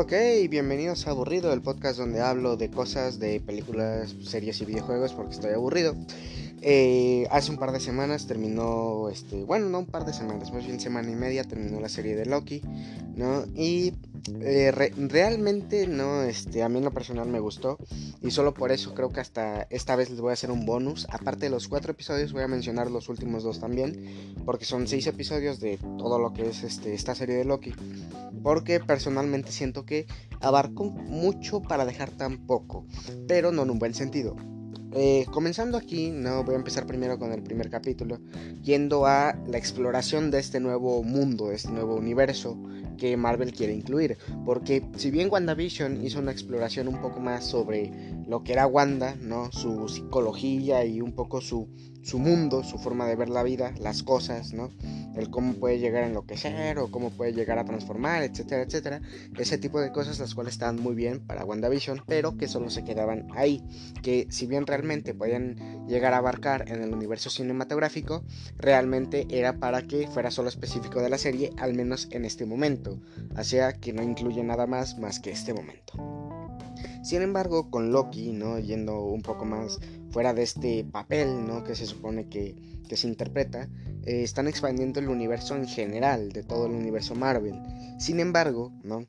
Ok, bienvenidos a Aburrido, el podcast donde hablo de cosas, de películas, series y videojuegos porque estoy aburrido. Eh, hace un par de semanas terminó, este, bueno, no un par de semanas, más bien semana y media terminó la serie de Loki, ¿no? Y eh, realmente no, este, a mí en lo personal me gustó y solo por eso creo que hasta esta vez les voy a hacer un bonus. Aparte de los cuatro episodios voy a mencionar los últimos dos también, porque son seis episodios de todo lo que es este, esta serie de Loki. Porque personalmente siento que abarcó mucho para dejar tan poco, pero no en un buen sentido. Eh, comenzando aquí, no voy a empezar primero con el primer capítulo, yendo a la exploración de este nuevo mundo, de este nuevo universo que Marvel quiere incluir. Porque si bien WandaVision hizo una exploración un poco más sobre lo que era Wanda, ¿no? Su psicología y un poco su, su mundo, su forma de ver la vida, las cosas, ¿no? El cómo puede llegar a enloquecer o cómo puede llegar a transformar, etcétera, etcétera. Ese tipo de cosas las cuales están muy bien para WandaVision, pero que solo se quedaban ahí. Que si bien realmente podían llegar a abarcar en el universo cinematográfico, realmente era para que fuera solo específico de la serie, al menos en este momento. Así que no incluye nada más más que este momento. Sin embargo, con Loki, ¿no? Yendo un poco más fuera de este papel, ¿no? Que se supone que, se interpreta, eh, están expandiendo el universo en general, de todo el universo Marvel. Sin embargo, ¿no?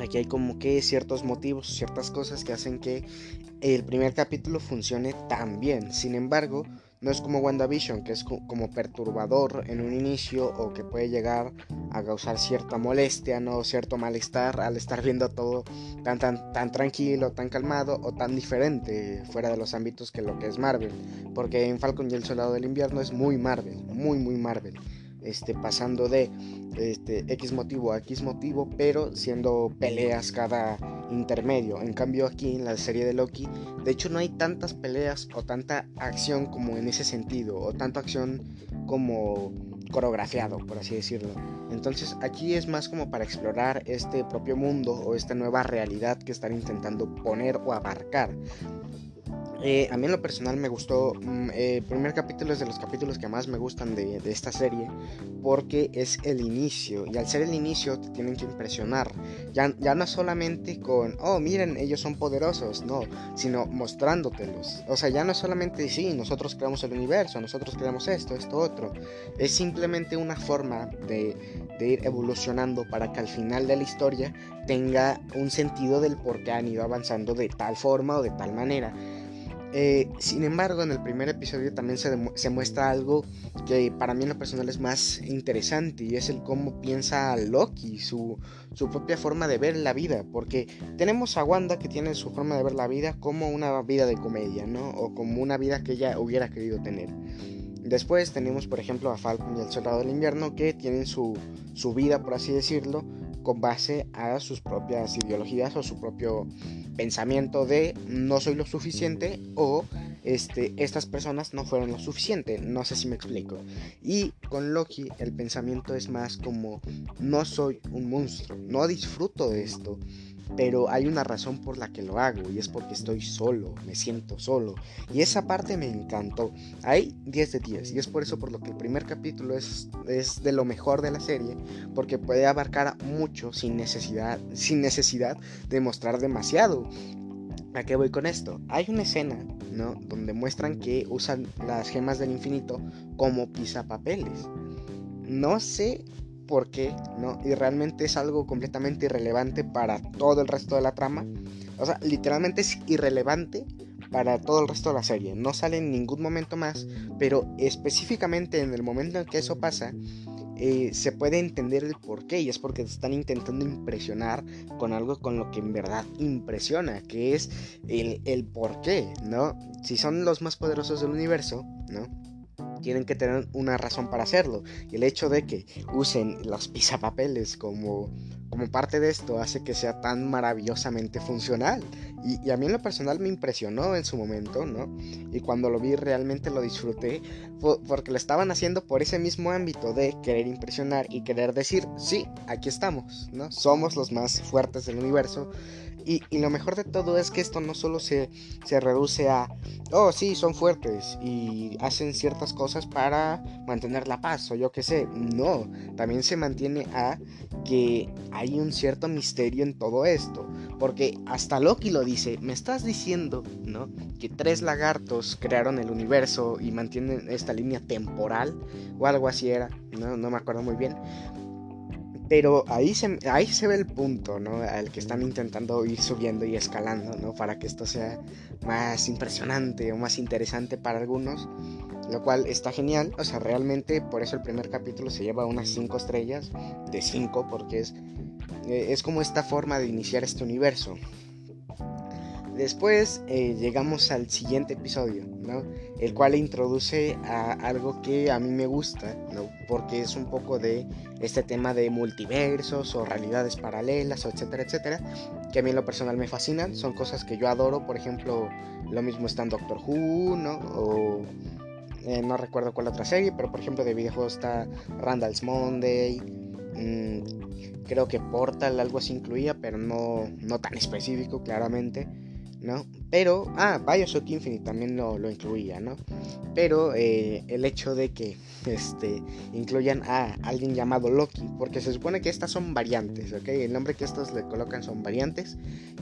Aquí hay como que ciertos motivos, ciertas cosas que hacen que el primer capítulo funcione tan bien. Sin embargo, no es como WandaVision, que es como perturbador en un inicio o que puede llegar a causar cierta molestia, no cierto malestar al estar viendo todo tan, tan, tan tranquilo, tan calmado o tan diferente fuera de los ámbitos que lo que es Marvel. Porque en Falcon y el Soldado del Invierno es muy Marvel, muy, muy Marvel. Este, pasando de este, X motivo a X motivo, pero siendo peleas cada intermedio. En cambio aquí en la serie de Loki, de hecho no hay tantas peleas o tanta acción como en ese sentido, o tanta acción como coreografiado, por así decirlo. Entonces aquí es más como para explorar este propio mundo o esta nueva realidad que están intentando poner o abarcar. Eh, a mí en lo personal me gustó. Mm, eh, el primer capítulo es de los capítulos que más me gustan de, esta serie. Porque es el inicio. Y al ser el inicio te tienen que impresionar. Ya, ya no solamente con, oh, miren, ellos son poderosos. No, sino mostrándotelos. O sea, ya no solamente, sí, nosotros creamos el universo, nosotros creamos esto, esto, otro. Es simplemente una forma de, de ir evolucionando para que al final de la historia tenga un sentido del por qué han ido avanzando de tal forma o de tal manera. Eh, sin embargo, en el primer episodio también se, muestra algo que para mí en lo personal es más interesante y es el cómo piensa Loki, su, su propia forma de ver la vida, porque tenemos a Wanda que tiene su forma de ver la vida como una vida de comedia, ¿no? O como una vida que ella hubiera querido tener. Después tenemos, por ejemplo, a Falcon y el Soldado del Invierno que tienen su, su vida, por así decirlo, con base a sus propias ideologías o su propio pensamiento de no soy lo suficiente o este, estas personas no fueron lo suficiente. No sé si me explico. Y con Loki el pensamiento es más como no soy un monstruo, no disfruto de esto pero hay una razón por la que lo hago y es porque estoy solo, me siento solo. Y esa parte me encantó. Hay 10 de 10 y es por eso por lo que el primer capítulo es, es de lo mejor de la serie, porque puede abarcar mucho sin necesidad, sin necesidad de mostrar demasiado. ¿A qué voy con esto? Hay una escena, ¿no? Donde muestran que usan las gemas del infinito como pisapapeles. No sé por qué, ¿no? Y realmente es algo completamente irrelevante para todo el resto de la trama. O sea, literalmente es irrelevante para todo el resto de la serie. No sale en ningún momento más, pero específicamente en el momento en que eso pasa, eh, se puede entender el por qué y es porque están intentando impresionar con algo con lo que en verdad impresiona, que es el, el por qué, ¿no? Si son los más poderosos del universo, ¿no? Tienen que tener una razón para hacerlo. Y el hecho de que usen los pisapapeles como, como parte de esto hace que sea tan maravillosamente funcional. Y, a mí en lo personal me impresionó en su momento, ¿no? Y cuando lo vi realmente lo disfruté porque lo estaban haciendo por ese mismo ámbito de querer impresionar y querer decir, sí, aquí estamos, ¿no? Somos los más fuertes del universo y, lo mejor de todo es que esto no solo se, se, reduce a, oh sí, son fuertes y hacen ciertas cosas para mantener la paz o yo qué sé. No, también se mantiene a que hay un cierto misterio en todo esto. Porque hasta Loki lo dice, me estás diciendo, ¿no? Que tres lagartos crearon el universo y mantienen esta línea temporal o algo así era, no, no me acuerdo muy bien. Pero ahí se, ahí se ve el punto, ¿no? Al que están intentando ir subiendo y escalando, ¿no? Para que esto sea más impresionante o más interesante para algunos. Lo cual está genial. O sea, realmente por eso el primer capítulo se lleva unas 5 estrellas. De 5, porque es, eh, es como esta forma de iniciar este universo. Después eh, llegamos al siguiente episodio, El cual introduce a algo que a mí me gusta, ¿no? Porque es un poco de este tema de multiversos o realidades paralelas, o etcétera, etcétera, que a mí en lo personal me fascinan. Son cosas que yo adoro, por ejemplo, lo mismo está en Doctor Who, ¿no? O eh, no recuerdo cuál otra serie, pero por ejemplo de videojuegos está Randall's Monday. Mm, creo que Portal algo así incluía, pero no, no tan específico, claramente. ¿No? Pero, ah, Bioshock Infinite también lo, incluía, ¿no? Pero eh, el hecho de que este, incluyan a alguien llamado Loki, porque se supone que estas son variantes, ¿ok? El nombre que estos le colocan son variantes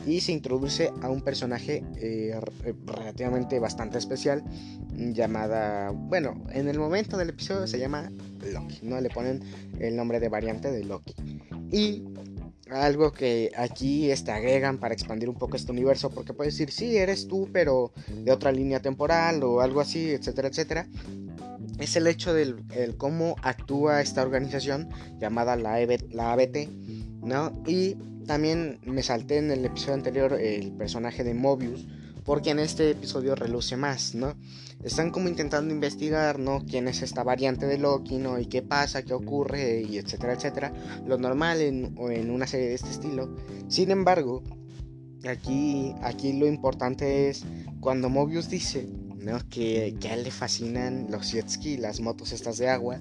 y se introduce a un personaje eh, relativamente bastante especial llamada, bueno, en el momento del episodio se llama Loki, ¿no? Le ponen el nombre de variante de Loki. Y algo que aquí este, agregan para expandir un poco este universo, porque puedes decir, sí, eres tú, pero de otra línea temporal o algo así, etcétera, etcétera. Es el hecho del cómo actúa esta organización llamada la, EB, la ABT, ¿no? Y también me salté en el episodio anterior el personaje de Mobius, porque en este episodio reluce más, ¿no? Están como intentando investigar, ¿no? ¿Quién es esta variante de Loki, ¿no? Y qué pasa, qué ocurre, y etcétera, etcétera. Lo normal en, en una serie de este estilo. Sin embargo, aquí, aquí lo importante es cuando Mobius dice, ¿no? Que, que a él le fascinan los jet ski, las motos estas de agua,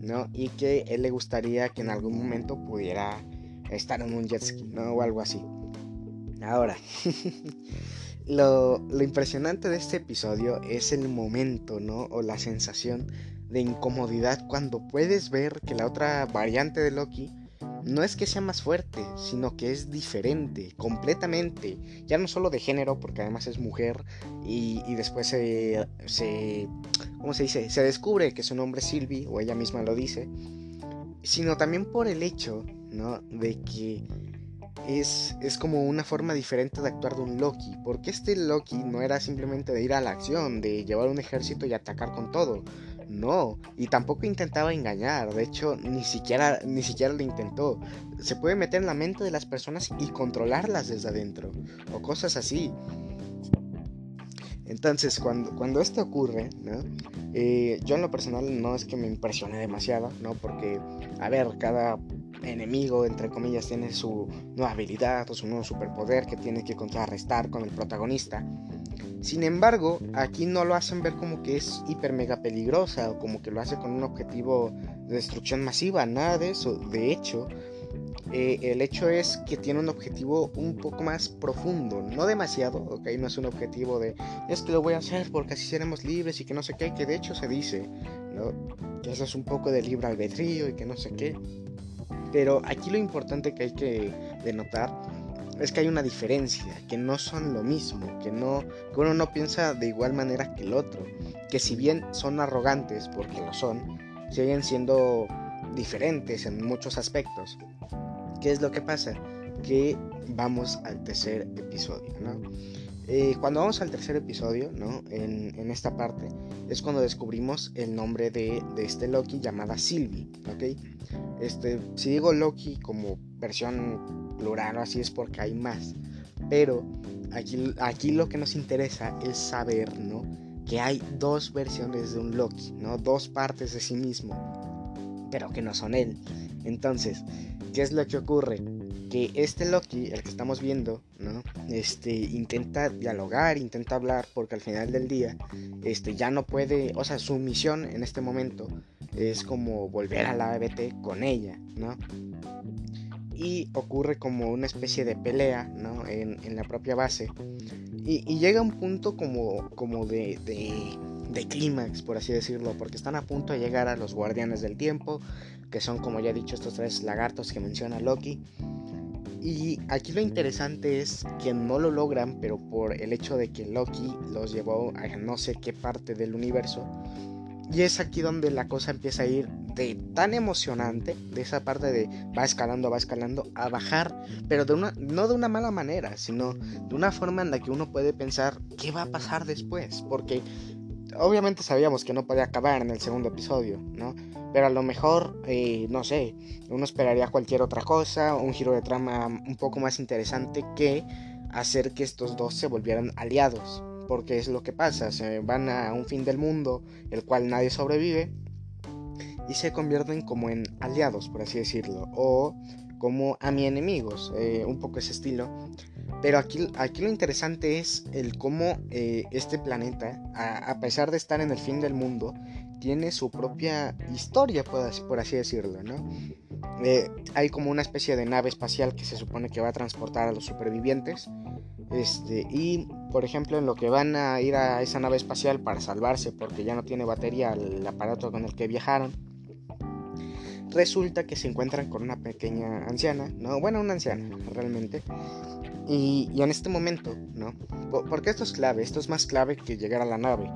¿no? Y que él le gustaría que en algún momento pudiera estar en un jet ski, ¿no? O algo así. Ahora, Lo, impresionante de este episodio es el momento, ¿no? O la sensación de incomodidad cuando puedes ver que la otra variante de Loki no es que sea más fuerte, sino que es diferente, completamente. Ya no solo de género, porque además es mujer, y, después se, se, ¿cómo se dice? Se descubre que su nombre es Sylvie, o ella misma lo dice, sino también por el hecho, ¿no? De que es, es, como una forma diferente de actuar de un Loki, porque este Loki no era simplemente de ir a la acción, de llevar un ejército y atacar con todo, no, y tampoco intentaba engañar, de hecho ni siquiera, ni siquiera lo intentó, se puede meter en la mente de las personas y controlarlas desde adentro, o cosas así. Entonces, cuando, cuando esto ocurre, ¿no? Eh, yo en lo personal no es que me impresione demasiado, ¿no? Porque, a ver, cada enemigo, entre comillas, tiene su nueva habilidad o su nuevo superpoder que tiene que contrarrestar con el protagonista. Sin embargo, aquí no lo hacen ver como que es hiper mega peligrosa o como que lo hace con un objetivo de destrucción masiva, nada de eso. De hecho, eh, el hecho es que tiene un objetivo un poco más profundo, no demasiado, ok, no es un objetivo de es que lo voy a hacer porque así seremos libres y que no sé qué, que de hecho se dice, ¿no? Que eso es un poco de libre albedrío y que no sé qué. Pero aquí lo importante que hay que denotar es que hay una diferencia, que no son lo mismo, que, no, que uno no piensa de igual manera que el otro, que si bien son arrogantes, porque lo son, siguen siendo diferentes en muchos aspectos. ¿Qué es lo que pasa? Que vamos al tercer episodio, ¿no? Eh, cuando vamos al tercer episodio, ¿no? En, en, esta parte, es cuando descubrimos el nombre de, de este Loki llamada Sylvie, ¿ok? Este, si digo Loki como versión plural así es porque hay más. Pero aquí, aquí lo que nos interesa es saber, ¿no? Que hay dos versiones de un Loki, ¿no? Dos partes de sí mismo, pero que no son él. Entonces, ¿qué es lo que ocurre? que este Loki, el que estamos viendo, ¿no? Este intenta dialogar, intenta hablar, porque al final del día, este ya no puede, o sea, su misión en este momento es como volver a la ABT con ella, ¿no? Y ocurre como una especie de pelea, ¿no? En, la propia base. Y, llega un punto como, como de, de clímax, por así decirlo, porque están a punto de llegar a los guardianes del tiempo, que son como ya he dicho estos tres lagartos que menciona Loki. Y aquí lo interesante es que no lo logran, pero por el hecho de que Loki los llevó a no sé qué parte del universo. Y es aquí donde la cosa empieza a ir de tan emocionante, de esa parte de va escalando, va escalando, a bajar, pero de una, no de una mala manera, sino de una forma en la que uno puede pensar qué va a pasar después, porque obviamente sabíamos que no podía acabar en el segundo episodio, ¿no? Pero a lo mejor, eh, no sé, uno esperaría cualquier otra cosa, un giro de trama un poco más interesante que hacer que estos dos se volvieran aliados. Porque es lo que pasa, se van a un fin del mundo, el cual nadie sobrevive, y se convierten como en aliados, por así decirlo, o como a mi enemigos, eh, un poco ese estilo. Pero aquí, aquí lo interesante es el cómo eh, este planeta, a, pesar de estar en el fin del mundo, tiene su propia historia, por así, decirlo, ¿no? Eh, hay como una especie de nave espacial que se supone que va a transportar a los supervivientes. Este, y por ejemplo, en lo que van a ir a esa nave espacial para salvarse porque ya no tiene batería el aparato con el que viajaron, resulta que se encuentran con una pequeña anciana, ¿no? Bueno, una anciana, realmente. Y, en este momento, ¿no? Porque esto es clave, esto es más clave que llegar a la nave.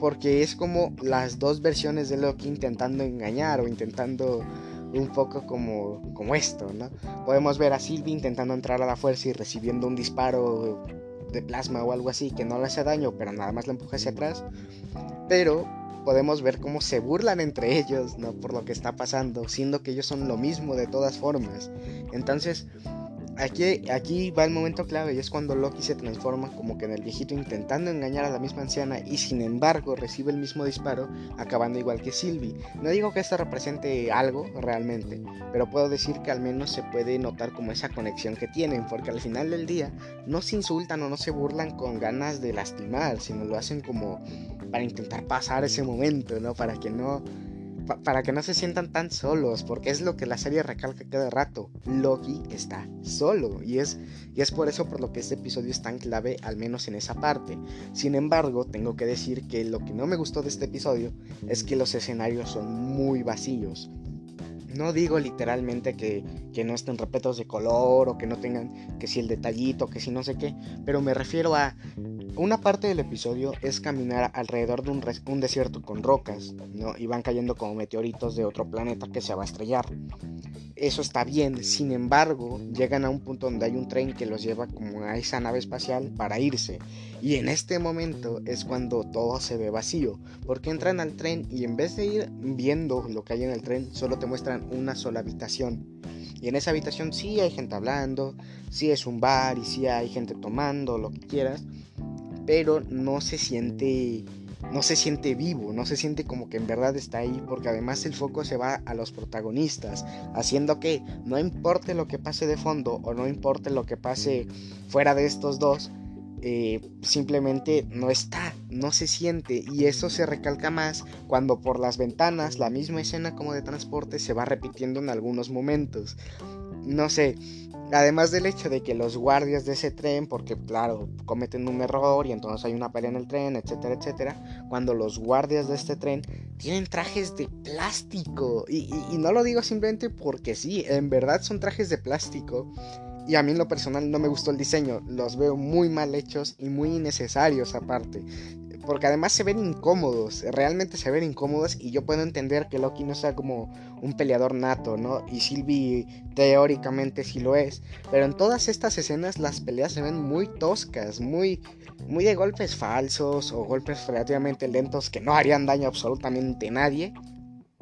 Porque es como las dos versiones de Loki intentando engañar o intentando un poco como, como esto, ¿no? Podemos ver a Sylvie intentando entrar a la fuerza y recibiendo un disparo de plasma o algo así que no le hace daño, pero nada más la empuja hacia atrás. Pero podemos ver cómo se burlan entre ellos, ¿no? Por lo que está pasando, siendo que ellos son lo mismo de todas formas. Entonces, aquí, aquí va el momento clave y es cuando Loki se transforma como que en el viejito intentando engañar a la misma anciana y sin embargo recibe el mismo disparo, acabando igual que Sylvie. No digo que esto represente algo realmente, pero puedo decir que al menos se puede notar como esa conexión que tienen, porque al final del día no se insultan o no se burlan con ganas de lastimar, sino lo hacen como para intentar pasar ese momento, ¿no? Para que no para que no se sientan tan solos, porque es lo que la serie recalca cada rato. Loki está solo y es, y es por eso por lo que este episodio es tan clave, al menos en esa parte. Sin embargo, tengo que decir que lo que no me gustó de este episodio es que los escenarios son muy vacíos. No digo literalmente que, que, no estén repletos de color o que no tengan que si el detallito, que si no sé qué, pero me refiero a una parte del episodio es caminar alrededor de un, desierto con rocas, ¿no? Y van cayendo como meteoritos de otro planeta que se va a estrellar. Eso está bien, sin embargo, llegan a un punto donde hay un tren que los lleva como a esa nave espacial para irse. Y en este momento es cuando todo se ve vacío, porque entran al tren y en vez de ir viendo lo que hay en el tren, solo te muestran una sola habitación. Y en esa habitación sí hay gente hablando, sí es un bar y sí hay gente tomando, lo que quieras, pero no se siente no se siente vivo, no se siente como que en verdad está ahí, porque además el foco se va a los protagonistas, haciendo que no importe lo que pase de fondo o no importe lo que pase fuera de estos dos, eh, simplemente no está, no se siente y eso se recalca más cuando por las ventanas la misma escena como de transporte se va repitiendo en algunos momentos. No sé, Además del hecho de que los guardias de ese tren, porque claro, cometen un error y entonces hay una pelea en el tren, etcétera, etcétera, cuando los guardias de este tren tienen trajes de plástico, y, no lo digo simplemente porque sí, en verdad son trajes de plástico, y a mí en lo personal no me gustó el diseño, los veo muy mal hechos y muy innecesarios aparte porque además se ven incómodos, realmente se ven incómodos y yo puedo entender que Loki no sea como un peleador nato, ¿no? Y Sylvie teóricamente sí lo es, pero en todas estas escenas las peleas se ven muy toscas, muy muy de golpes falsos o golpes relativamente lentos que no harían daño a absolutamente nadie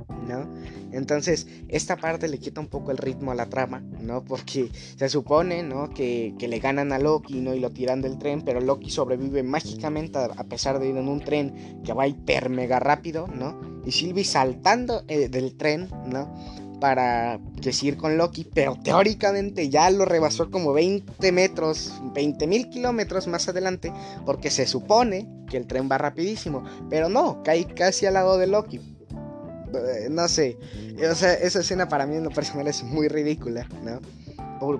¿no? Entonces, esta parte le quita un poco el ritmo a la trama, ¿no? Porque se supone, ¿no? Que, le ganan a Loki, ¿no? Y lo tiran del tren, pero Loki sobrevive mágicamente a pesar de ir en un tren que va hiper mega rápido, ¿no? Y Sylvie saltando eh, del tren, ¿no? Para decir con Loki, pero teóricamente ya lo rebasó como 20 metros, 20 mil kilómetros más adelante, porque se supone que el tren va rapidísimo, pero no, cae casi al lado de Loki, no sé. O sea, esa escena para mí en lo personal es muy ridícula, ¿no?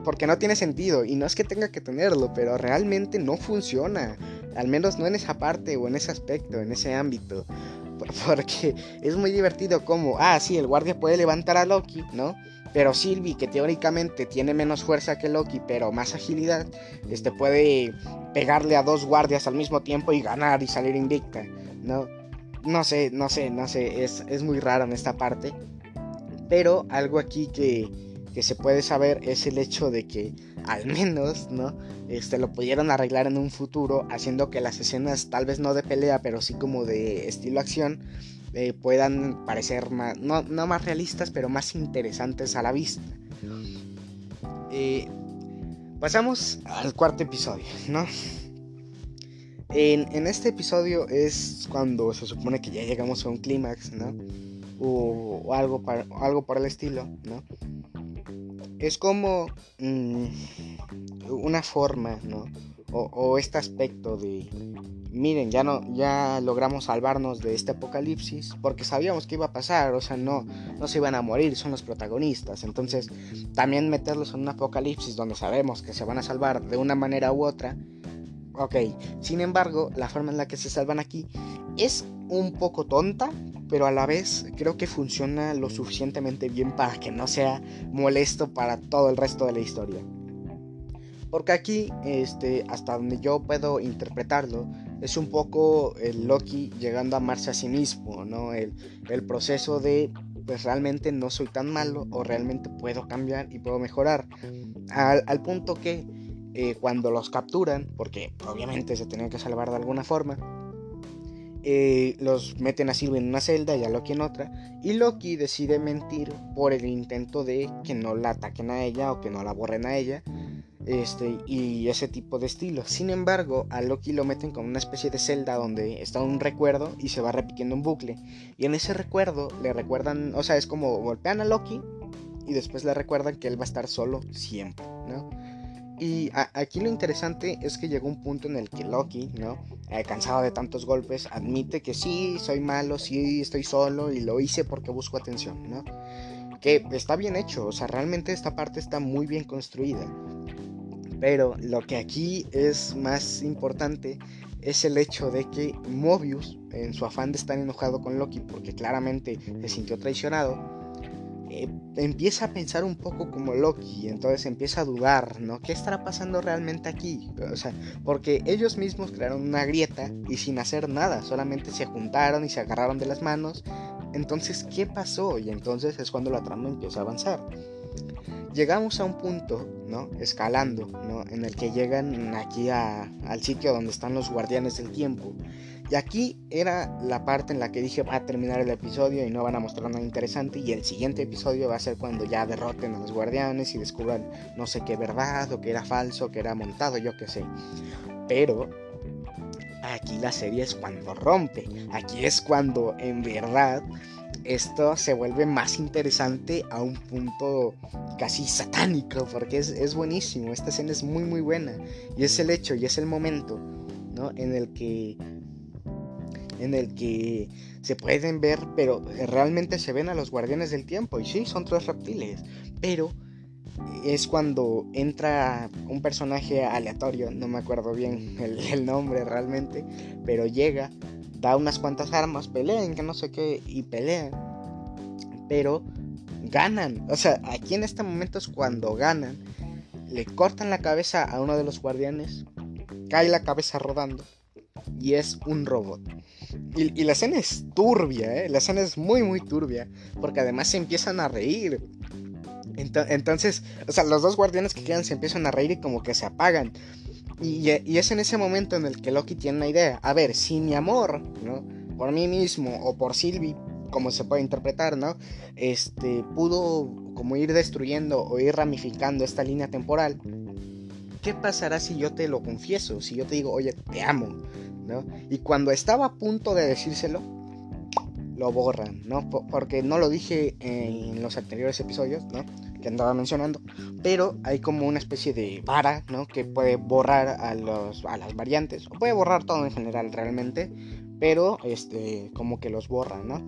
Porque no tiene sentido. Y no es que tenga que tenerlo, pero realmente no funciona. Al menos no en esa parte o en ese aspecto, en ese ámbito. Porque es muy divertido como, ah, sí, el guardia puede levantar a Loki, ¿no? Pero Sylvie, que teóricamente tiene menos fuerza que Loki, pero más agilidad, este puede pegarle a dos guardias al mismo tiempo y ganar y salir invicta, ¿no? No sé, no sé, no sé, es, es muy raro en esta parte. Pero algo aquí que, que se puede saber es el hecho de que al menos, ¿no? Este lo pudieron arreglar en un futuro haciendo que las escenas tal vez no de pelea, pero sí como de estilo acción eh, puedan parecer más, no, más realistas, pero más interesantes a la vista. Eh, pasamos al cuarto episodio, ¿no? En, este episodio es cuando se supone que ya llegamos a un clímax, ¿no? O, algo, para, algo por el estilo, ¿no? es como mm, una forma, ¿no? O, este aspecto de, miren, ya no, ya logramos salvarnos de este apocalipsis porque sabíamos que iba a pasar, o sea, no, no se iban a morir, son los protagonistas. Entonces, también meterlos en un apocalipsis donde sabemos que se van a salvar de una manera u otra. Ok, sin embargo, la forma en la que se salvan aquí es un poco tonta, pero a la vez creo que funciona lo suficientemente bien para que no sea molesto para todo el resto de la historia. Porque aquí, este, hasta donde yo puedo interpretarlo, es un poco el Loki llegando a amarse a sí mismo, ¿no? El, proceso de, pues realmente no soy tan malo o realmente puedo cambiar y puedo mejorar. Al, punto que eh, cuando los capturan, porque obviamente se tenían que salvar de alguna forma, eh, los meten a Sylvie en una celda y a Loki en otra. Y Loki decide mentir por el intento de que no la ataquen a ella o que no la borren a ella. Este, y ese tipo de estilo. Sin embargo, a Loki lo meten con una especie de celda donde está un recuerdo y se va repitiendo un bucle. Y en ese recuerdo le recuerdan, o sea, es como golpean a Loki y después le recuerdan que él va a estar solo siempre, ¿no? Y aquí lo interesante es que llegó un punto en el que Loki, ¿no? Eh, cansado de tantos golpes, admite que sí, soy malo, sí, estoy solo y lo hice porque busco atención, ¿no? Que está bien hecho, o sea, realmente esta parte está muy bien construida. Pero lo que aquí es más importante es el hecho de que Mobius, en su afán de estar enojado con Loki porque claramente se sintió traicionado, eh, empieza a pensar un poco como Loki, entonces empieza a dudar, ¿no? ¿Qué estará pasando realmente aquí? O sea, porque ellos mismos crearon una grieta y sin hacer nada, solamente se juntaron y se agarraron de las manos. Entonces, ¿qué pasó? Y entonces es cuando la trama empieza a avanzar. Llegamos a un punto, ¿no? Escalando, ¿no? En el que llegan aquí al sitio donde están los guardianes del tiempo. Y aquí era la parte en la que dije va a terminar el episodio y no van a mostrar nada interesante. Y el siguiente episodio va a ser cuando ya derroten a los guardianes y descubran no sé qué verdad o que era falso, que era montado, yo qué sé. Pero aquí la serie es cuando rompe. Aquí es cuando en verdad esto se vuelve más interesante a un punto casi satánico, porque es, es, buenísimo, esta escena es muy muy buena, y es el hecho y es el momento ¿no? en el que en el que se pueden ver, pero realmente se ven a los guardianes del tiempo. Y sí, son tres reptiles. Pero es cuando entra un personaje aleatorio, no me acuerdo bien el, nombre realmente, pero llega, da unas cuantas armas, pelean, que no sé qué, y pelean. Pero ganan. O sea, aquí en este momento es cuando ganan. Le cortan la cabeza a uno de los guardianes. Cae la cabeza rodando y es un robot. Y, la escena es turbia, ¿eh? la escena es muy, muy turbia, porque además se empiezan a reír. entonces, o sea, los dos guardianes que quedan se empiezan a reír y como que se apagan. Y, es en ese momento en el que Loki tiene una idea. A ver, si mi amor, ¿no? Por mí mismo o por Sylvie, como se puede interpretar, ¿no? Este, pudo como ir destruyendo o ir ramificando esta línea temporal. ¿Qué pasará si yo te lo confieso? Si yo te digo, oye, te amo, y cuando estaba a punto de decírselo, lo borran, ¿no? Porque no lo dije en los anteriores episodios, ¿no? Que andaba mencionando. Pero hay como una especie de vara, ¿no? Que puede borrar a, los, a las variantes. O puede borrar todo en general realmente. Pero, este, como que los borra, ¿no?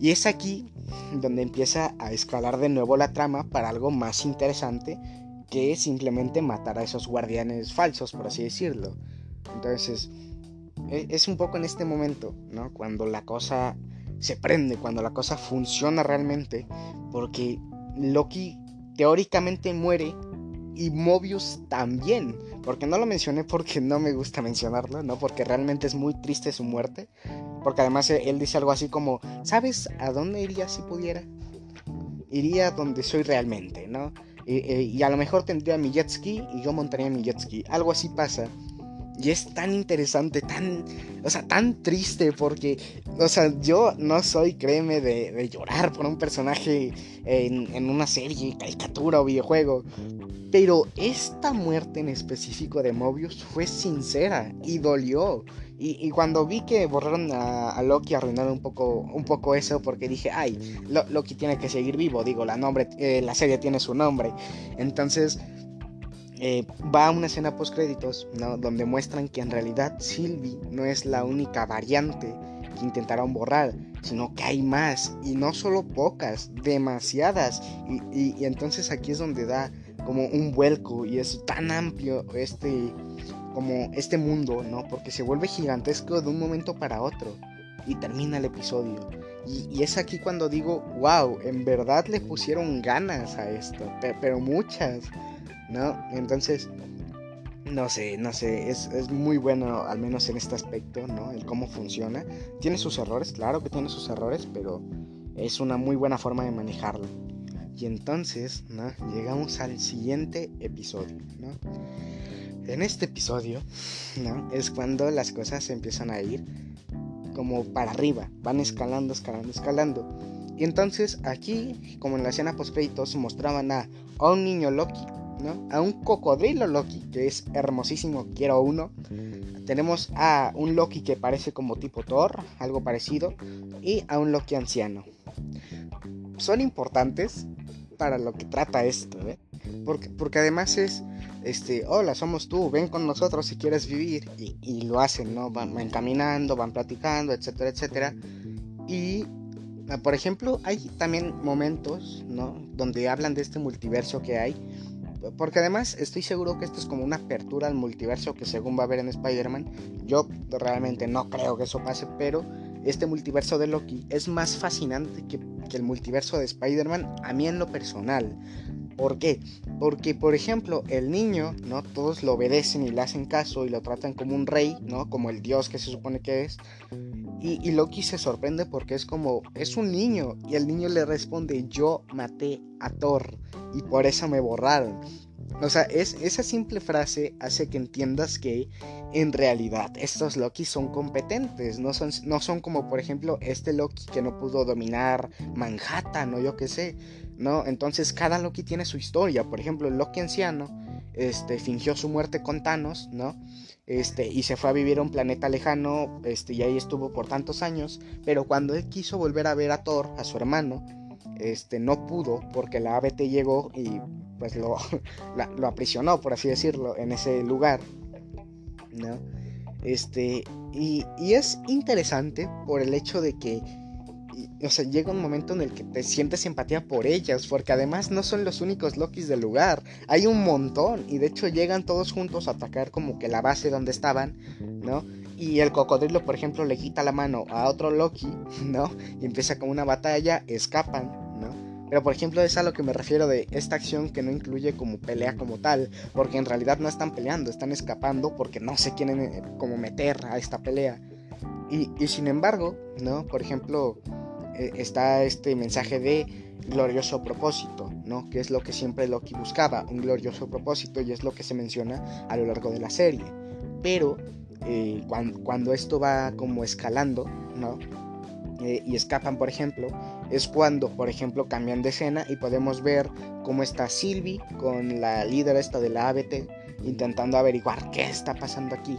Y es aquí donde empieza a escalar de nuevo la trama para algo más interesante que simplemente matar a esos guardianes falsos, por así decirlo. Entonces, e, es un poco en este momento, ¿no? Cuando la cosa se prende, cuando la cosa funciona realmente, porque Loki teóricamente muere y Mobius también, porque no lo mencioné porque no me gusta mencionarlo, ¿no? Porque realmente es muy triste su muerte, porque además él dice algo así como, ¿sabes a dónde iría si pudiera? Iría donde soy realmente, ¿no? Y, y a lo mejor tendría mi jet ski y yo montaría mi jet ski, algo así pasa. Y es tan interesante, tan, o sea, tan triste porque, o sea, yo no soy, créeme, de, llorar por un personaje en, una serie, caricatura o videojuego. Pero esta muerte en específico de Mobius fue sincera y dolió. Y, cuando vi que borraron a, Loki, arruinaron un poco, un poco eso porque dije, ay, Loki tiene que seguir vivo. Digo, la, nombre, eh, la serie tiene su nombre. Entonces eh, va a una escena post créditos ¿no? donde muestran que en realidad Sylvie no es la única variante que intentaron borrar, sino que hay más y no solo pocas, demasiadas. Y, entonces aquí es donde da como un vuelco y es tan amplio este como este mundo, ¿no? Porque se vuelve gigantesco de un momento para otro y termina el episodio. Y, y, es aquí cuando digo, wow, en verdad le pusieron ganas a esto, pero muchas. ¿No? Entonces, no sé, no sé, es, muy bueno, al menos en este aspecto, ¿no? El cómo funciona. Tiene sus errores, claro que tiene sus errores, pero es una muy buena forma de manejarlo. Y entonces, ¿no? Llegamos al siguiente episodio, ¿no? En este episodio, ¿no? Es cuando las cosas empiezan a ir como para arriba, van escalando, escalando, escalando. Y entonces aquí, como en la escena post créditos, mostraban a, a un niño Loki a un cocodrilo Loki, que es hermosísimo, quiero uno. Tenemos a un Loki que parece como tipo Thor, algo parecido, y a un Loki anciano. Son importantes para lo que trata esto, ¿eh? Porque, porque además es, este, hola, somos tú, ven con nosotros si quieres vivir. Y, lo hacen, ¿no? Van, van, caminando, van platicando, etcétera, etcétera. Y, ah, por ejemplo, hay también momentos, ¿no? Donde hablan de este multiverso que hay porque además estoy seguro que esto es como una apertura al multiverso que según va a haber en Spider-Man. Yo realmente no creo que eso pase, pero este multiverso de Loki es más fascinante que, el multiverso de Spider-Man a mí en lo personal. ¿Por qué? Porque, por ejemplo, el niño, ¿no? Todos lo obedecen y le hacen caso y lo tratan como un rey, ¿no? Como el dios que se supone que es. Y, y, Loki se sorprende porque es como, es un niño. Y el niño le responde, yo maté a Thor y por eso me borraron. O sea, es, esa simple frase hace que entiendas que en realidad estos Loki son competentes, no son, no son como por ejemplo este Loki que no pudo dominar Manhattan o yo qué sé, ¿no? Entonces cada Loki tiene su historia, por ejemplo el Loki anciano este, fingió su muerte con Thanos, ¿no? Este, y se fue a vivir a un planeta lejano, este, y ahí estuvo por tantos años, pero cuando él quiso volver a ver a Thor, a su hermano, este, no pudo porque la ABT llegó y pues lo, lo aprisionó, por así decirlo, en ese lugar. ¿no? Este, y, y, es interesante por el hecho de que, o sea, llega un momento en el que te sientes empatía por ellas, porque además no son los únicos Lokis del lugar, hay un montón, y de hecho llegan todos juntos a atacar como que la base donde estaban, ¿no? Y el cocodrilo, por ejemplo, le quita la mano a otro Loki, ¿no? Y empieza como una batalla, escapan, pero por ejemplo es a lo que me refiero de esta acción que no incluye como pelea como tal, porque en realidad no están peleando, están escapando porque no se quieren eh, como meter a esta pelea. Y, sin embargo, ¿no? Por ejemplo, eh, está este mensaje de glorioso propósito, ¿no? Que es lo que siempre Loki buscaba, un glorioso propósito y es lo que se menciona a lo largo de la serie. Pero eh, cuando, cuando, esto va como escalando, ¿no? Y escapan, por ejemplo, es cuando, por ejemplo, cambian de escena y podemos ver cómo está Sylvie con la líder esta de la ABT intentando averiguar qué está pasando aquí,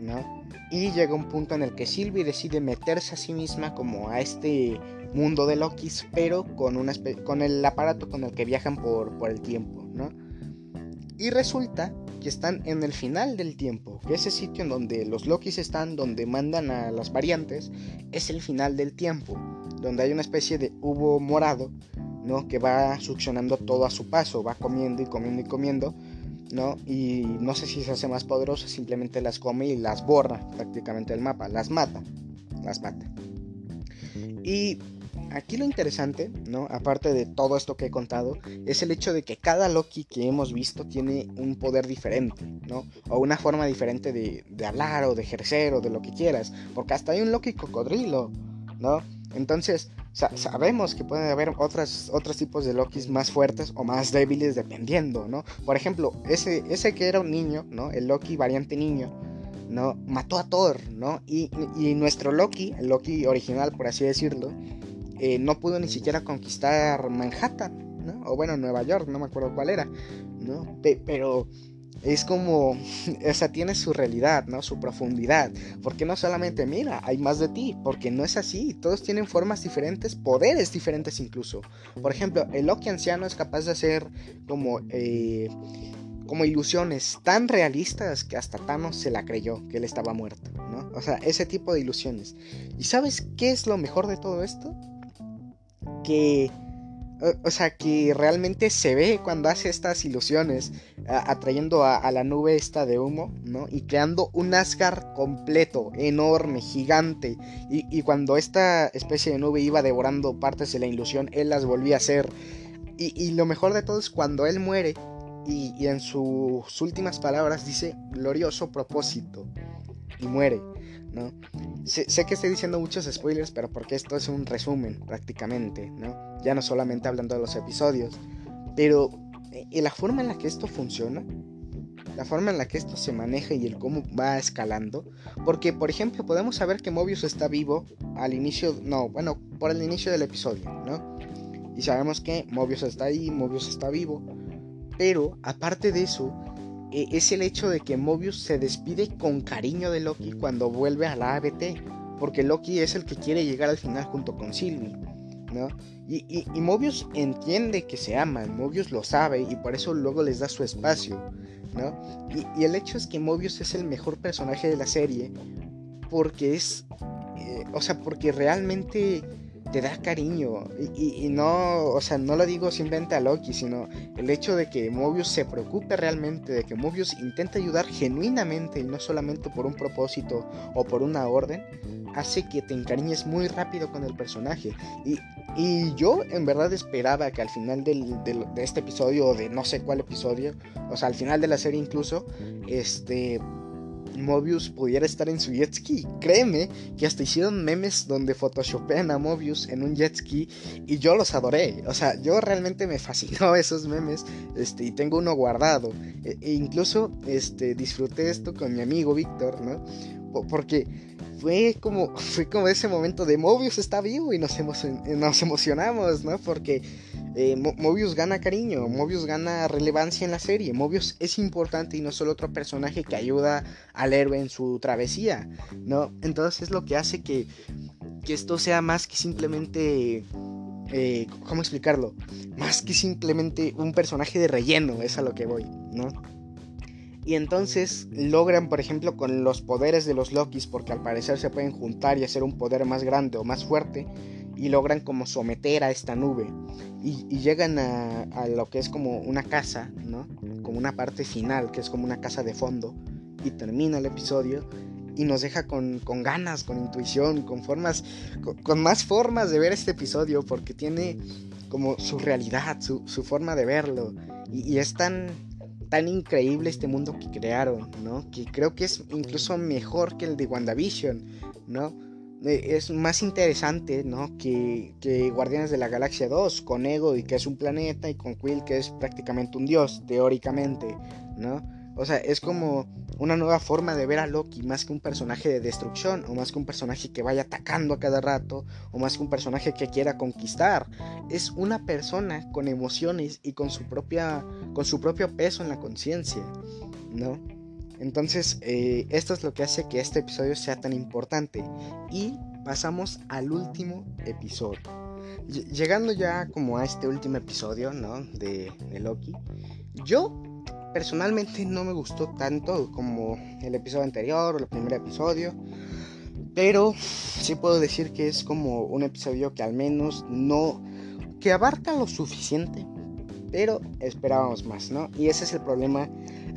¿no? Y llega un punto en el que Sylvie decide meterse a sí misma como a este mundo de Lokis, pero con, una con el aparato con el que viajan por, por el tiempo, ¿no? Y resulta están en el final del tiempo, que ese sitio en donde los Lokis están, donde mandan a las variantes, es el final del tiempo donde hay una especie de hubo morado, ¿no? Que va succionando todo a su paso, va comiendo y comiendo y comiendo, ¿no? Y no sé si se hace más poderoso, simplemente las come y las borra prácticamente del mapa, las mata, las mata. Y aquí lo interesante, ¿no? Aparte de todo esto que he contado, es el hecho de que cada Loki que hemos visto tiene un poder diferente, ¿no? O una forma diferente de, hablar o de ejercer o de lo que quieras. Porque hasta hay un Loki cocodrilo, ¿no? Entonces, sabemos que pueden haber otras, otros tipos de Lokis más fuertes o más débiles dependiendo, ¿no? Por ejemplo, ese, ese que era un niño, ¿no? El Loki variante niño, ¿no? Mató a Thor, ¿no? Y, y nuestro Loki, el Loki original, por así decirlo, eh, no pudo ni siquiera conquistar Manhattan, ¿no? O bueno, Nueva York, no me acuerdo cuál era, ¿no? pero es como, o sea, tiene su realidad, ¿no? Su profundidad. Porque no solamente, mira, hay más de ti, porque no es así. Todos tienen formas diferentes, poderes diferentes incluso. Por ejemplo, el Loki anciano es capaz de hacer como, eh, como ilusiones tan realistas que hasta Thanos se la creyó, que él estaba muerto, ¿no? O sea, ese tipo de ilusiones. ¿Y sabes qué es lo mejor de todo esto? Que... O, sea, que realmente se ve cuando hace estas ilusiones, atrayendo a, la nube esta de humo, ¿no? Y creando un Asgard completo, enorme, gigante. Y, cuando esta especie de nube iba devorando partes de la ilusión, él las volvía a hacer. Y, lo mejor de todo es cuando él muere y, y en sus últimas palabras dice glorioso propósito. Y muere. ¿No? Sé, que estoy diciendo muchos spoilers, pero porque esto es un resumen prácticamente, ¿no? Ya no solamente hablando de los episodios, pero eh, la forma en la que esto funciona, la forma en la que esto se maneja y el cómo va escalando, porque por ejemplo podemos saber que Mobius está vivo al inicio, no, bueno, por el inicio del episodio, ¿no? Y sabemos que Mobius está ahí, Mobius está vivo, pero aparte de eso, es el hecho de que Mobius se despide con cariño de Loki cuando vuelve a la ABT, porque Loki es el que quiere llegar al final junto con Sylvie, ¿no? Y, Mobius entiende que se aman, Mobius lo sabe y por eso luego les da su espacio, ¿no? Y, el hecho es que Mobius es el mejor personaje de la serie porque es, eh, o sea, porque realmente te da cariño. Y, no, o sea, no lo digo simplemente a Loki, sino el hecho de que Mobius se preocupe realmente, de que Mobius intente ayudar genuinamente y no solamente por un propósito o por una orden, hace que te encariñes muy rápido con el personaje. Y, y yo en verdad esperaba que al final del, de este episodio, o de no sé cuál episodio, o sea, al final de la serie incluso, este Mobius pudiera estar en su jet ski. Créeme que hasta hicieron memes donde photoshopean a Mobius en un jet ski y yo los adoré. O sea, yo realmente me fascinó esos memes este, y tengo uno guardado. E, e incluso este, disfruté esto con mi amigo Víctor, ¿no? Porque fue como, fue como ese momento de Mobius está vivo y nos, nos emocionamos, ¿no? Porque eh, Mobius gana cariño, Mobius gana relevancia en la serie, Mobius es importante y no solo otro personaje que ayuda al héroe en su travesía, ¿no? Entonces es lo que hace que, que esto sea más que simplemente... Eh, ¿Cómo explicarlo? Más que simplemente un personaje de relleno, es a lo que voy, ¿no? Y entonces logran, por ejemplo, con los poderes de los Lokis, porque al parecer se pueden juntar y hacer un poder más grande o más fuerte, y logran como someter a esta nube y, llegan a, lo que es como una casa, ¿no? Como una parte final, que es como una casa de fondo y termina el episodio y nos deja con, ganas, con intuición, con formas, con, más formas de ver este episodio porque tiene como su realidad, su, forma de verlo y, y es tan, tan increíble este mundo que crearon, ¿no? Que creo que es incluso mejor que el de WandaVision, ¿no? Eh, es más interesante, ¿no? Que, que, Guardianes de la Galaxia 2, con Ego y que es un planeta, y con Quill que es prácticamente un dios, teóricamente, ¿no? O sea, es como una nueva forma de ver a Loki, más que un personaje de destrucción, o más que un personaje que vaya atacando a cada rato, o más que un personaje que quiera conquistar. Es una persona con emociones y con su propia, con su propio peso en la conciencia, ¿no? Entonces, eh, esto es lo que hace que este episodio sea tan importante. Y pasamos al último episodio. llegando ya como a este último episodio, ¿no? De, de, Loki. Yo personalmente no me gustó tanto como el episodio anterior o el primer episodio. Pero sí puedo decir que es como un episodio que al menos no... que abarca lo suficiente pero esperábamos más, ¿no? Y ese es el problema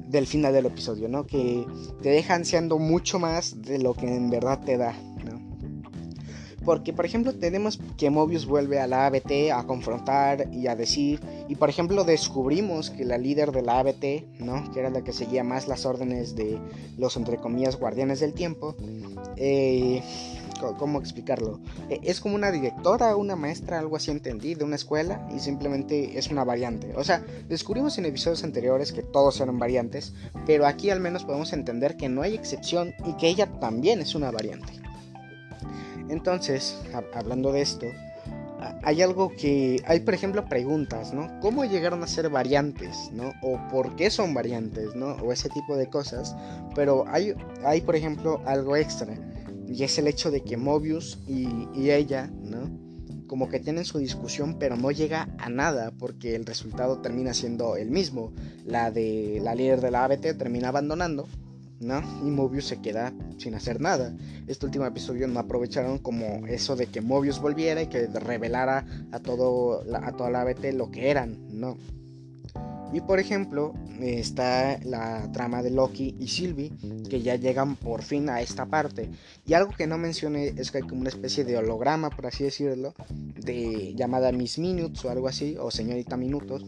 del final del episodio, ¿no? Que te deja ansiando mucho más de lo que en verdad te da, ¿no? Porque, por ejemplo, tenemos que Mobius vuelve a la ABT a confrontar y a decir, y por ejemplo descubrimos que la líder de la ABT, ¿no? Que era la que seguía más las órdenes de los, entre comillas, guardianes del tiempo, eh, ¿Cómo explicarlo? E, es como una directora, una maestra, algo así entendí, de una escuela y simplemente es una variante. O sea, descubrimos en episodios anteriores que todos eran variantes, pero aquí al menos podemos entender que no hay excepción y que ella también es una variante. Entonces, hablando de esto, hay algo que hay por ejemplo preguntas, ¿no? ¿Cómo llegaron a ser variantes, ¿no? O por qué son variantes, ¿no? O ese tipo de cosas. Pero hay, hay por ejemplo algo extra y es el hecho de que Mobius y, ella, ¿no? Como que tienen su discusión, pero no llega a nada porque el resultado termina siendo el mismo. La de la líder de la ABT termina abandonando, ¿no? Y Mobius se queda sin hacer nada. Este último episodio no aprovecharon como eso de que Mobius volviera y que revelara a, todo, a toda la ABT lo que eran, ¿no? Y por ejemplo, está la trama de Loki y Sylvie, que ya llegan por fin a esta parte. Y algo que no mencioné es que hay como una especie de holograma, por así decirlo, de llamada Miss Minutes o algo así, o Señorita Minutos,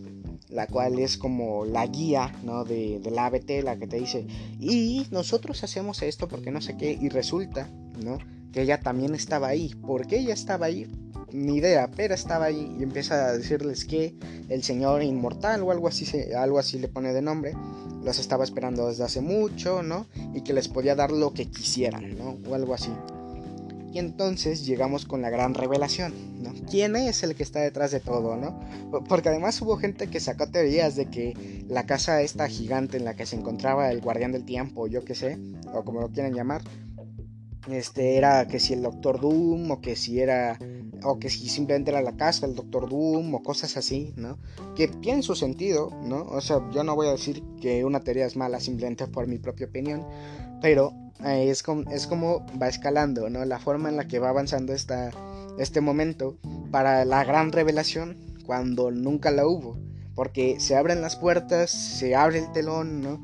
la cual es como la guía ¿no? de, de la ABT, la que te dice, y nosotros hacemos esto porque no sé qué, y resulta, ¿no? Que ella también estaba ahí. ¿Por qué ella estaba ahí? Ni idea, pero estaba ahí y empieza a decirles que el señor inmortal o algo así, algo así le pone de nombre, los estaba esperando desde hace mucho, ¿no? Y que les podía dar lo que quisieran, ¿no? O algo así. Y entonces llegamos con la gran revelación, ¿no? ¿Quién es el que está detrás de todo, ¿no? Porque además hubo gente que sacó teorías de que la casa esta gigante en la que se encontraba el guardián del tiempo, yo qué sé, o como lo quieran llamar, este era que si el Doctor Doom o que si era o que si simplemente era la casa del Doctor Doom o cosas así, ¿no? Que tienen su sentido, ¿no? O sea, yo no voy a decir que una teoría es mala simplemente por mi propia opinión, pero eh, es, como, es como va escalando, ¿no? La forma en la que va avanzando esta, este momento para la gran revelación cuando nunca la hubo, porque se abren las puertas, se abre el telón, ¿no?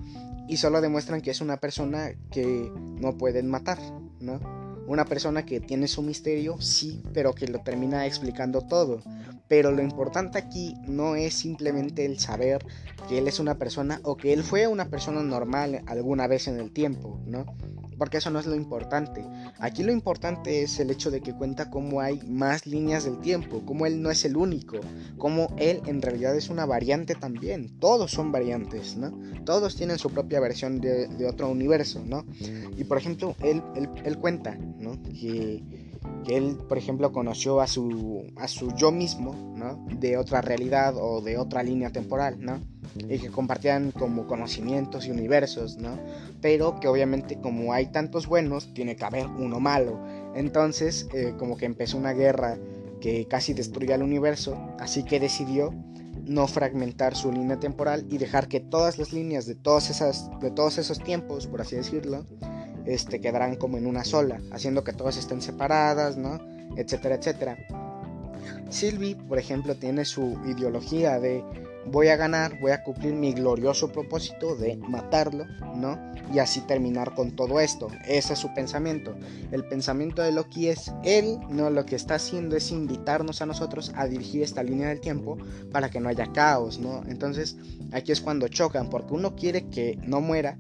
Y solo demuestran que es una persona que no pueden matar, ¿no? Una persona que tiene su misterio, sí, pero que lo termina explicando todo. Pero lo importante aquí no es simplemente el saber que él es una persona o que él fue una persona normal alguna vez en el tiempo, ¿no? porque eso no es lo importante. Aquí lo importante es el hecho de que cuenta cómo hay más líneas del tiempo, cómo él no es el único, cómo él en realidad es una variante también. Todos son variantes, ¿no? Todos tienen su propia versión de, otro universo, ¿no? Y por ejemplo, él, él, cuenta, ¿no? Que, él, por ejemplo, conoció a su, a su yo mismo, ¿no? De otra realidad o de otra línea temporal, ¿no? y que compartían como conocimientos y universos, ¿no? Pero que obviamente como hay tantos buenos, tiene que haber uno malo. Entonces, eh, como que empezó una guerra que casi destruía el universo, así que decidió no fragmentar su línea temporal y dejar que todas las líneas de, todas esas, de todos esos tiempos, por así decirlo, este, quedaran como en una sola, haciendo que todas estén separadas, ¿no? Etcétera, etcétera. Sylvie, por ejemplo, tiene su ideología de voy a ganar, voy a cumplir mi glorioso propósito de matarlo, ¿no? Y así terminar con todo esto. Ese es su pensamiento. El pensamiento de Loki es él, no lo que está haciendo es invitarnos a nosotros a dirigir esta línea del tiempo para que no haya caos, ¿no? Entonces, aquí es cuando chocan, porque uno quiere que no muera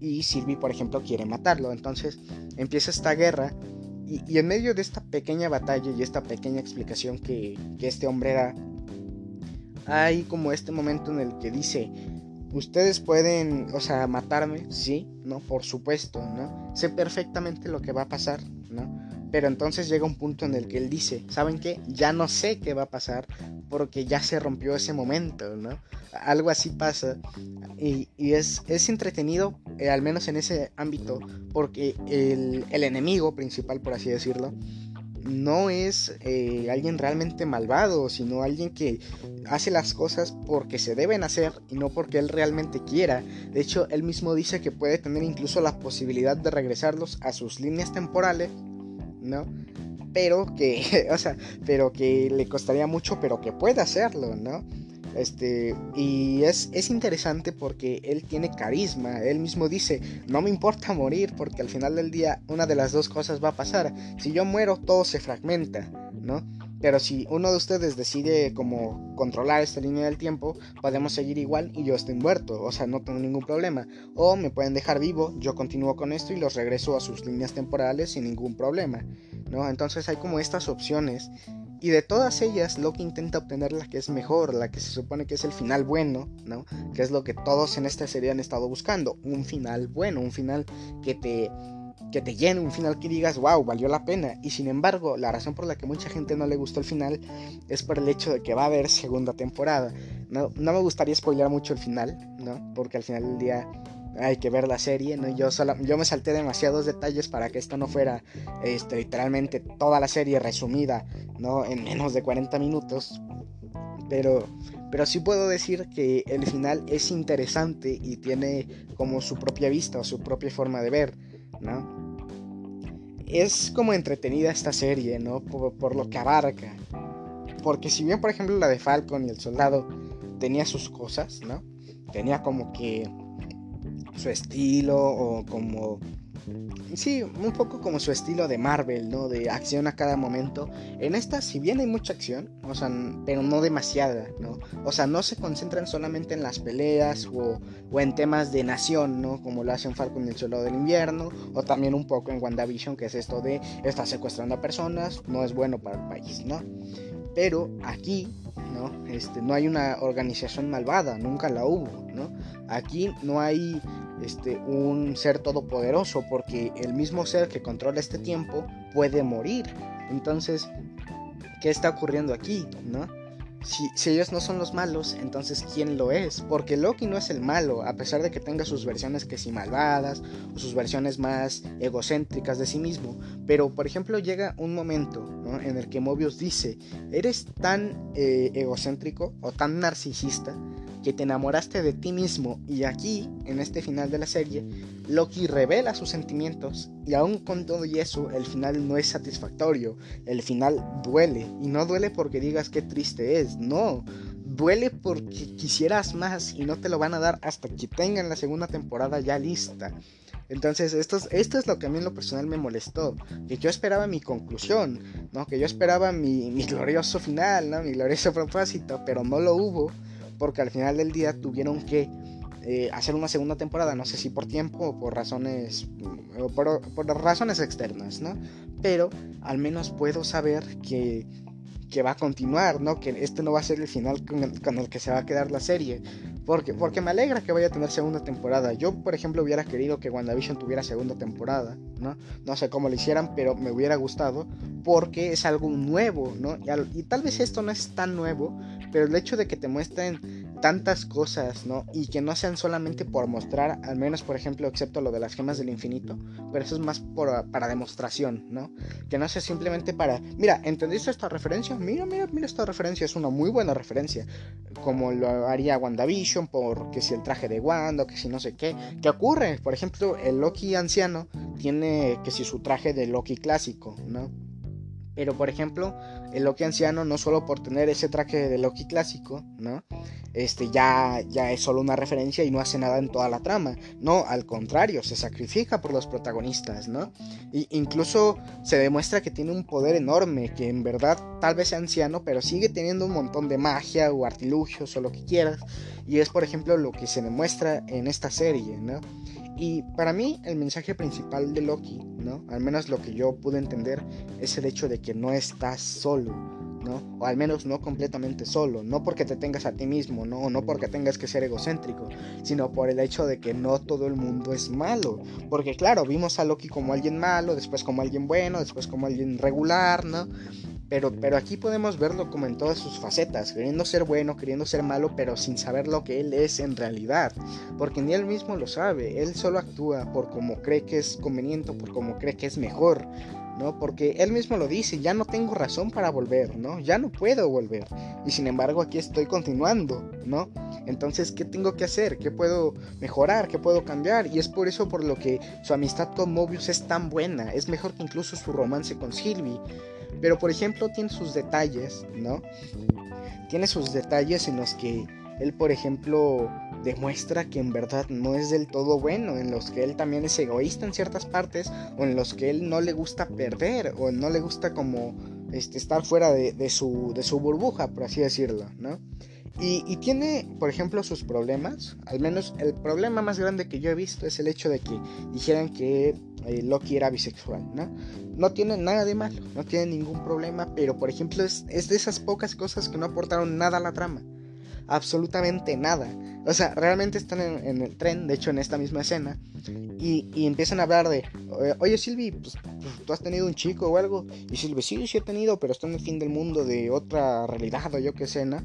y Sylvie, por ejemplo, quiere matarlo. Entonces, empieza esta guerra y, en medio de esta pequeña batalla y esta pequeña explicación que, que este hombre da, hay como este momento en el que dice, ustedes pueden, o sea, matarme, sí, ¿no? Por supuesto, ¿no? Sé perfectamente lo que va a pasar, ¿no? Pero entonces llega un punto en el que él dice, ¿saben qué? Ya no sé qué va a pasar porque ya se rompió ese momento, ¿no? Algo así pasa y, es, es, entretenido, eh, al menos en ese ámbito, porque el, el enemigo principal, por así decirlo, no es eh, alguien realmente malvado, sino alguien que hace las cosas porque se deben hacer y no porque él realmente quiera. De hecho, él mismo dice que puede tener incluso la posibilidad de regresarlos a sus líneas temporales, ¿no? Pero que, o sea, pero que le costaría mucho, pero que puede hacerlo, ¿no? Este, y es, es interesante porque él tiene carisma. Él mismo dice, no me importa morir porque al final del día una de las dos cosas va a pasar. Si yo muero, todo se fragmenta, ¿no? Pero si uno de ustedes decide como controlar esta línea del tiempo, podemos seguir igual y yo estoy muerto, o sea, no tengo ningún problema. O me pueden dejar vivo, yo continúo con esto y los regreso a sus líneas temporales sin ningún problema, ¿no? Entonces hay como estas opciones y de todas ellas Loki intenta obtener la que es mejor, la que se supone que es el final bueno, ¿no? Que es lo que todos en esta serie han estado buscando, un final bueno, un final que te que te llene, un final que digas, wow, valió la pena. Y sin embargo, la razón por la que mucha gente no le gustó el final es por el hecho de que va a haber segunda temporada. No, no me gustaría spoilear mucho el final, ¿no? Porque al final del día hay que ver la serie, ¿no? Yo, yo me salté demasiados detalles para que esto no fuera este, literalmente toda la serie resumida, ¿no? En menos de 40 minutos. Pero, pero sí puedo decir que el final es interesante y tiene como su propia vista o su propia forma de ver, ¿no? Es como entretenida esta serie, ¿no? Por, lo que abarca. Porque si bien, por ejemplo, la de Falcon y el soldado tenía sus cosas, ¿no? Tenía como que su estilo o como Sí, un poco como su estilo de Marvel, ¿no? De acción a cada momento. En esta, si bien hay mucha acción, o sea, pero no demasiada, ¿no? O sea, no se concentran solamente en las peleas o, en temas de nación, ¿no? Como lo hacen Falcon en el Soldado del Invierno, o también un poco en WandaVision, que es esto de estar secuestrando a personas, no es bueno para el país, ¿no? Pero aquí, ¿no? Este, no hay una organización malvada, nunca la hubo, ¿no? Aquí no hay este, un ser todopoderoso, porque el mismo ser que controla este tiempo puede morir. Entonces, ¿qué está ocurriendo aquí? ¿No? Si, ellos no son los malos, entonces ¿quién lo es? Porque Loki no es el malo, a pesar de que tenga sus versiones que si malvadas, o sus versiones más egocéntricas de sí mismo. Pero, por ejemplo, llega un momento en el que Mobius dice, eres tan eh, egocéntrico o tan narcisista que te enamoraste de ti mismo y aquí, en este final de la serie, Loki revela sus sentimientos y aún con todo y eso, el final no es satisfactorio, el final duele y no duele porque digas qué triste es, no, duele porque quisieras más y no te lo van a dar hasta que tengan la segunda temporada ya lista. Entonces, esto es, esto es lo que a mí en lo personal me molestó. Que yo esperaba mi conclusión, ¿no? Que yo esperaba mi, mi glorioso final, ¿no? Mi glorioso propósito, pero no lo hubo porque al final del día tuvieron que eh, hacer una segunda temporada, no sé si por tiempo o por razones, mm, o por, razones externas, ¿no? Pero al menos puedo saber que, que, va a continuar, ¿no? Que este no va a ser el final con el, con el que se va a quedar la serie. Porque, porque me alegra que vaya a tener segunda temporada. Yo, por ejemplo, hubiera querido que WandaVision tuviera segunda temporada, ¿no? No sé cómo lo hicieran, pero me hubiera gustado porque es algo nuevo, ¿no? Y, y tal vez esto no es tan nuevo, pero el hecho de que te muestren tantas cosas, ¿no? Y que no sean solamente por mostrar, al menos por ejemplo, excepto lo de las gemas del infinito, pero eso es más para demostración, ¿no? Que no sea simplemente para, mira, ¿entendiste esta referencia? Mira, mira, mira esta referencia, es una muy buena referencia, como lo haría WandaVision porque si el traje de Wanda, que si no sé qué. ¿Qué ocurre? Por ejemplo, el Loki anciano tiene que si su traje de Loki clásico, ¿no? Pero por ejemplo, el Loki anciano no solo por tener ese traje de Loki clásico, ¿no? Este ya, ya es solo una referencia y no hace nada en toda la trama. No, al contrario, se sacrifica por los protagonistas, ¿no? Y incluso se demuestra que tiene un poder enorme, que en verdad tal vez sea anciano, pero sigue teniendo un montón de magia o artilugios o lo que quieras. Y es por ejemplo lo que se demuestra en esta serie, ¿no? Y para mí el mensaje principal de Loki, ¿no? Al menos lo que yo pude entender es el hecho de que no estás solo, O al menos no completamente solo, no porque te tengas a ti mismo, ¿no? No porque tengas que ser egocéntrico, sino por el hecho de que no todo el mundo es malo. Porque claro, vimos a Loki como alguien malo, después como alguien bueno, después como alguien regular, ¿no? Pero, pero aquí podemos verlo como en todas sus facetas, queriendo ser bueno, queriendo ser malo, pero sin saber lo que él es en realidad. Porque ni él mismo lo sabe, él solo actúa por como cree que es conveniente, por como cree que es mejor, ¿no? Porque él mismo lo dice, ya no tengo razón para volver, ¿no? Ya no puedo volver. Y sin embargo aquí estoy continuando, ¿no? Entonces, ¿qué tengo que hacer? ¿Qué puedo mejorar? ¿Qué puedo cambiar? Y es por eso por lo que su amistad con Mobius es tan buena, es mejor que incluso su romance con Sylvie Pero por ejemplo tiene sus detalles, ¿no? Tiene sus detalles en los que él, por ejemplo, demuestra que en verdad no es del todo bueno, en los que él también es egoísta en ciertas partes, o en los que él no le gusta perder, o no le gusta como este, estar fuera de, su, de su burbuja, por así decirlo, ¿no? Y, tiene, por ejemplo, sus problemas. Al menos el problema más grande que yo he visto es el hecho de que dijeran que eh, Loki era bisexual, ¿no? No tiene nada de malo, no tiene ningún problema, pero por ejemplo es, es de esas pocas cosas que no aportaron nada a la trama absolutamente nada. O sea, realmente están en, el tren, de hecho en esta misma escena, y, empiezan a hablar de, oye Silvi, pues, pues, tú has tenido un chico o algo, y Silvi, sí, sí he tenido, pero está en el fin del mundo de otra realidad o yo qué sé, ¿no?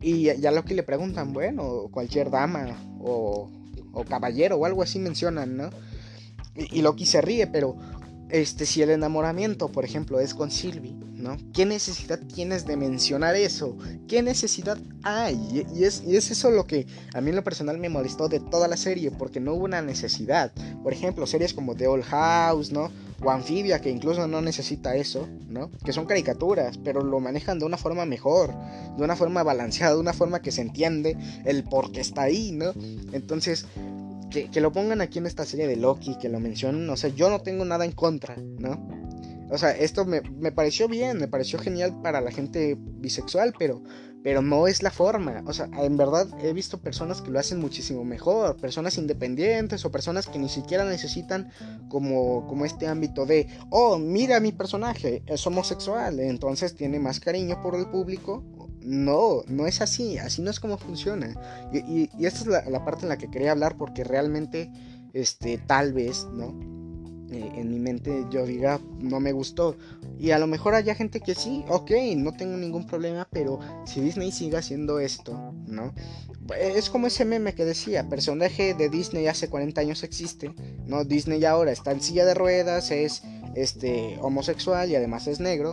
Y ya lo que le preguntan, bueno, cualquier dama o, o caballero o algo así mencionan, ¿no? Y, y Loki se ríe, pero este, si el enamoramiento, por ejemplo, es con Sylvie, ¿no? ¿Qué necesidad tienes de mencionar eso? ¿Qué necesidad hay? Y es, y es eso lo que a mí en lo personal me molestó de toda la serie, porque no hubo una necesidad. Por ejemplo, series como The Old House, ¿no? O Amphibia, que incluso no necesita eso, ¿no? Que son caricaturas, pero lo manejan de una forma mejor, de una forma balanceada, de una forma que se entiende el por qué está ahí, ¿no? Entonces, que, lo pongan aquí en esta serie de Loki, que lo mencionen, o sea, yo no tengo nada en contra, ¿no? O sea, esto me, pareció bien, me pareció genial para la gente bisexual, pero, pero no es la forma. O sea, en verdad he visto personas que lo hacen muchísimo mejor, personas independientes o personas que ni siquiera necesitan como, como este ámbito de, oh, mira mi personaje, es homosexual, entonces tiene más cariño por el público no, no es así, así no es como funciona. Y, esta es la, parte en la que quería hablar porque realmente, este, tal vez, ¿no? Eh, en mi mente yo diga, no me gustó. Y a lo mejor haya gente que sí, ok, no tengo ningún problema, pero si Disney sigue haciendo esto, ¿no? Es como ese meme que decía, personaje de Disney hace 40 años existe, ¿no? Disney ahora está en silla de ruedas, es este homosexual y además es negro,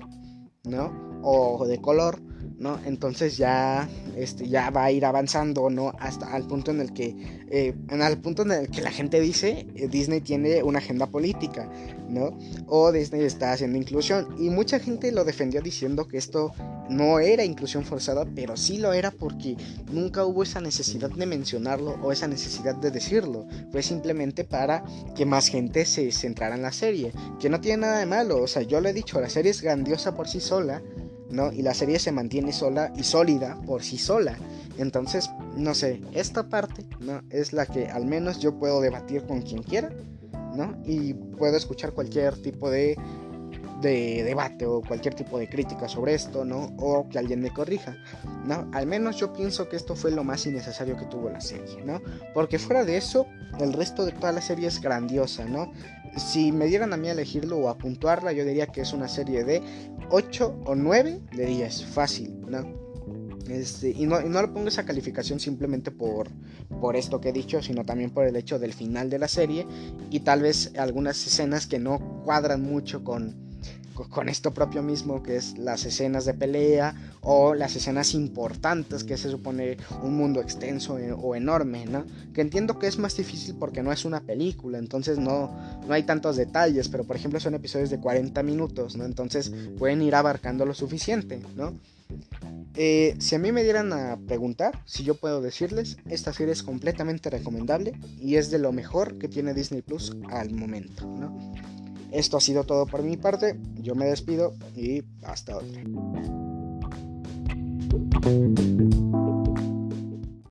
¿no? O de color. ¿No? Entonces ya, este, ya va a ir avanzando, ¿no? Hasta al punto en el que, eh, punto en el que la gente dice, eh, Disney tiene una agenda política, ¿no? O Disney está haciendo inclusión. Y mucha gente lo defendió diciendo que esto no era inclusión forzada, pero sí lo era porque nunca hubo esa necesidad de mencionarlo o esa necesidad de decirlo. Fue simplemente para que más gente se centrara en la serie, que no tiene nada de malo, o sea, yo lo he dicho, la serie es grandiosa por sí sola, ¿no? Y la serie se mantiene sola y sólida por sí sola. Entonces, no sé, esta parte, ¿no? Es la que al menos yo puedo debatir con quien quiera, ¿no? Y puedo escuchar cualquier tipo de, de debate o cualquier tipo de crítica sobre esto, ¿no? O que alguien me corrija, ¿no? Al menos yo pienso que esto fue lo más innecesario que tuvo la serie, ¿no? Porque fuera de eso, el resto de toda la serie es grandiosa, ¿no? si me dieran a mí a elegirlo o a puntuarla, yo diría que es una serie de 8 o 9 de 10, fácil, ¿no? Este, y, no, y no le pongo esa calificación simplemente por, por esto que he dicho, sino también por el hecho del final de la serie y tal vez algunas escenas que no cuadran mucho con, con esto propio mismo que es las escenas de pelea o las escenas importantes que se supone un mundo extenso e, o enorme, ¿no? Que entiendo que es más difícil porque no es una película, entonces no, no hay tantos detalles, pero por ejemplo son episodios de 40 minutos, ¿no? Entonces pueden ir abarcando lo suficiente, ¿no? Eh, si a mí me dieran a preguntar, si yo puedo decirles, esta serie es completamente recomendable y es de lo mejor que tiene Disney Plus al momento, ¿no? Esto ha sido todo por mi parte, yo me despido y hasta otra.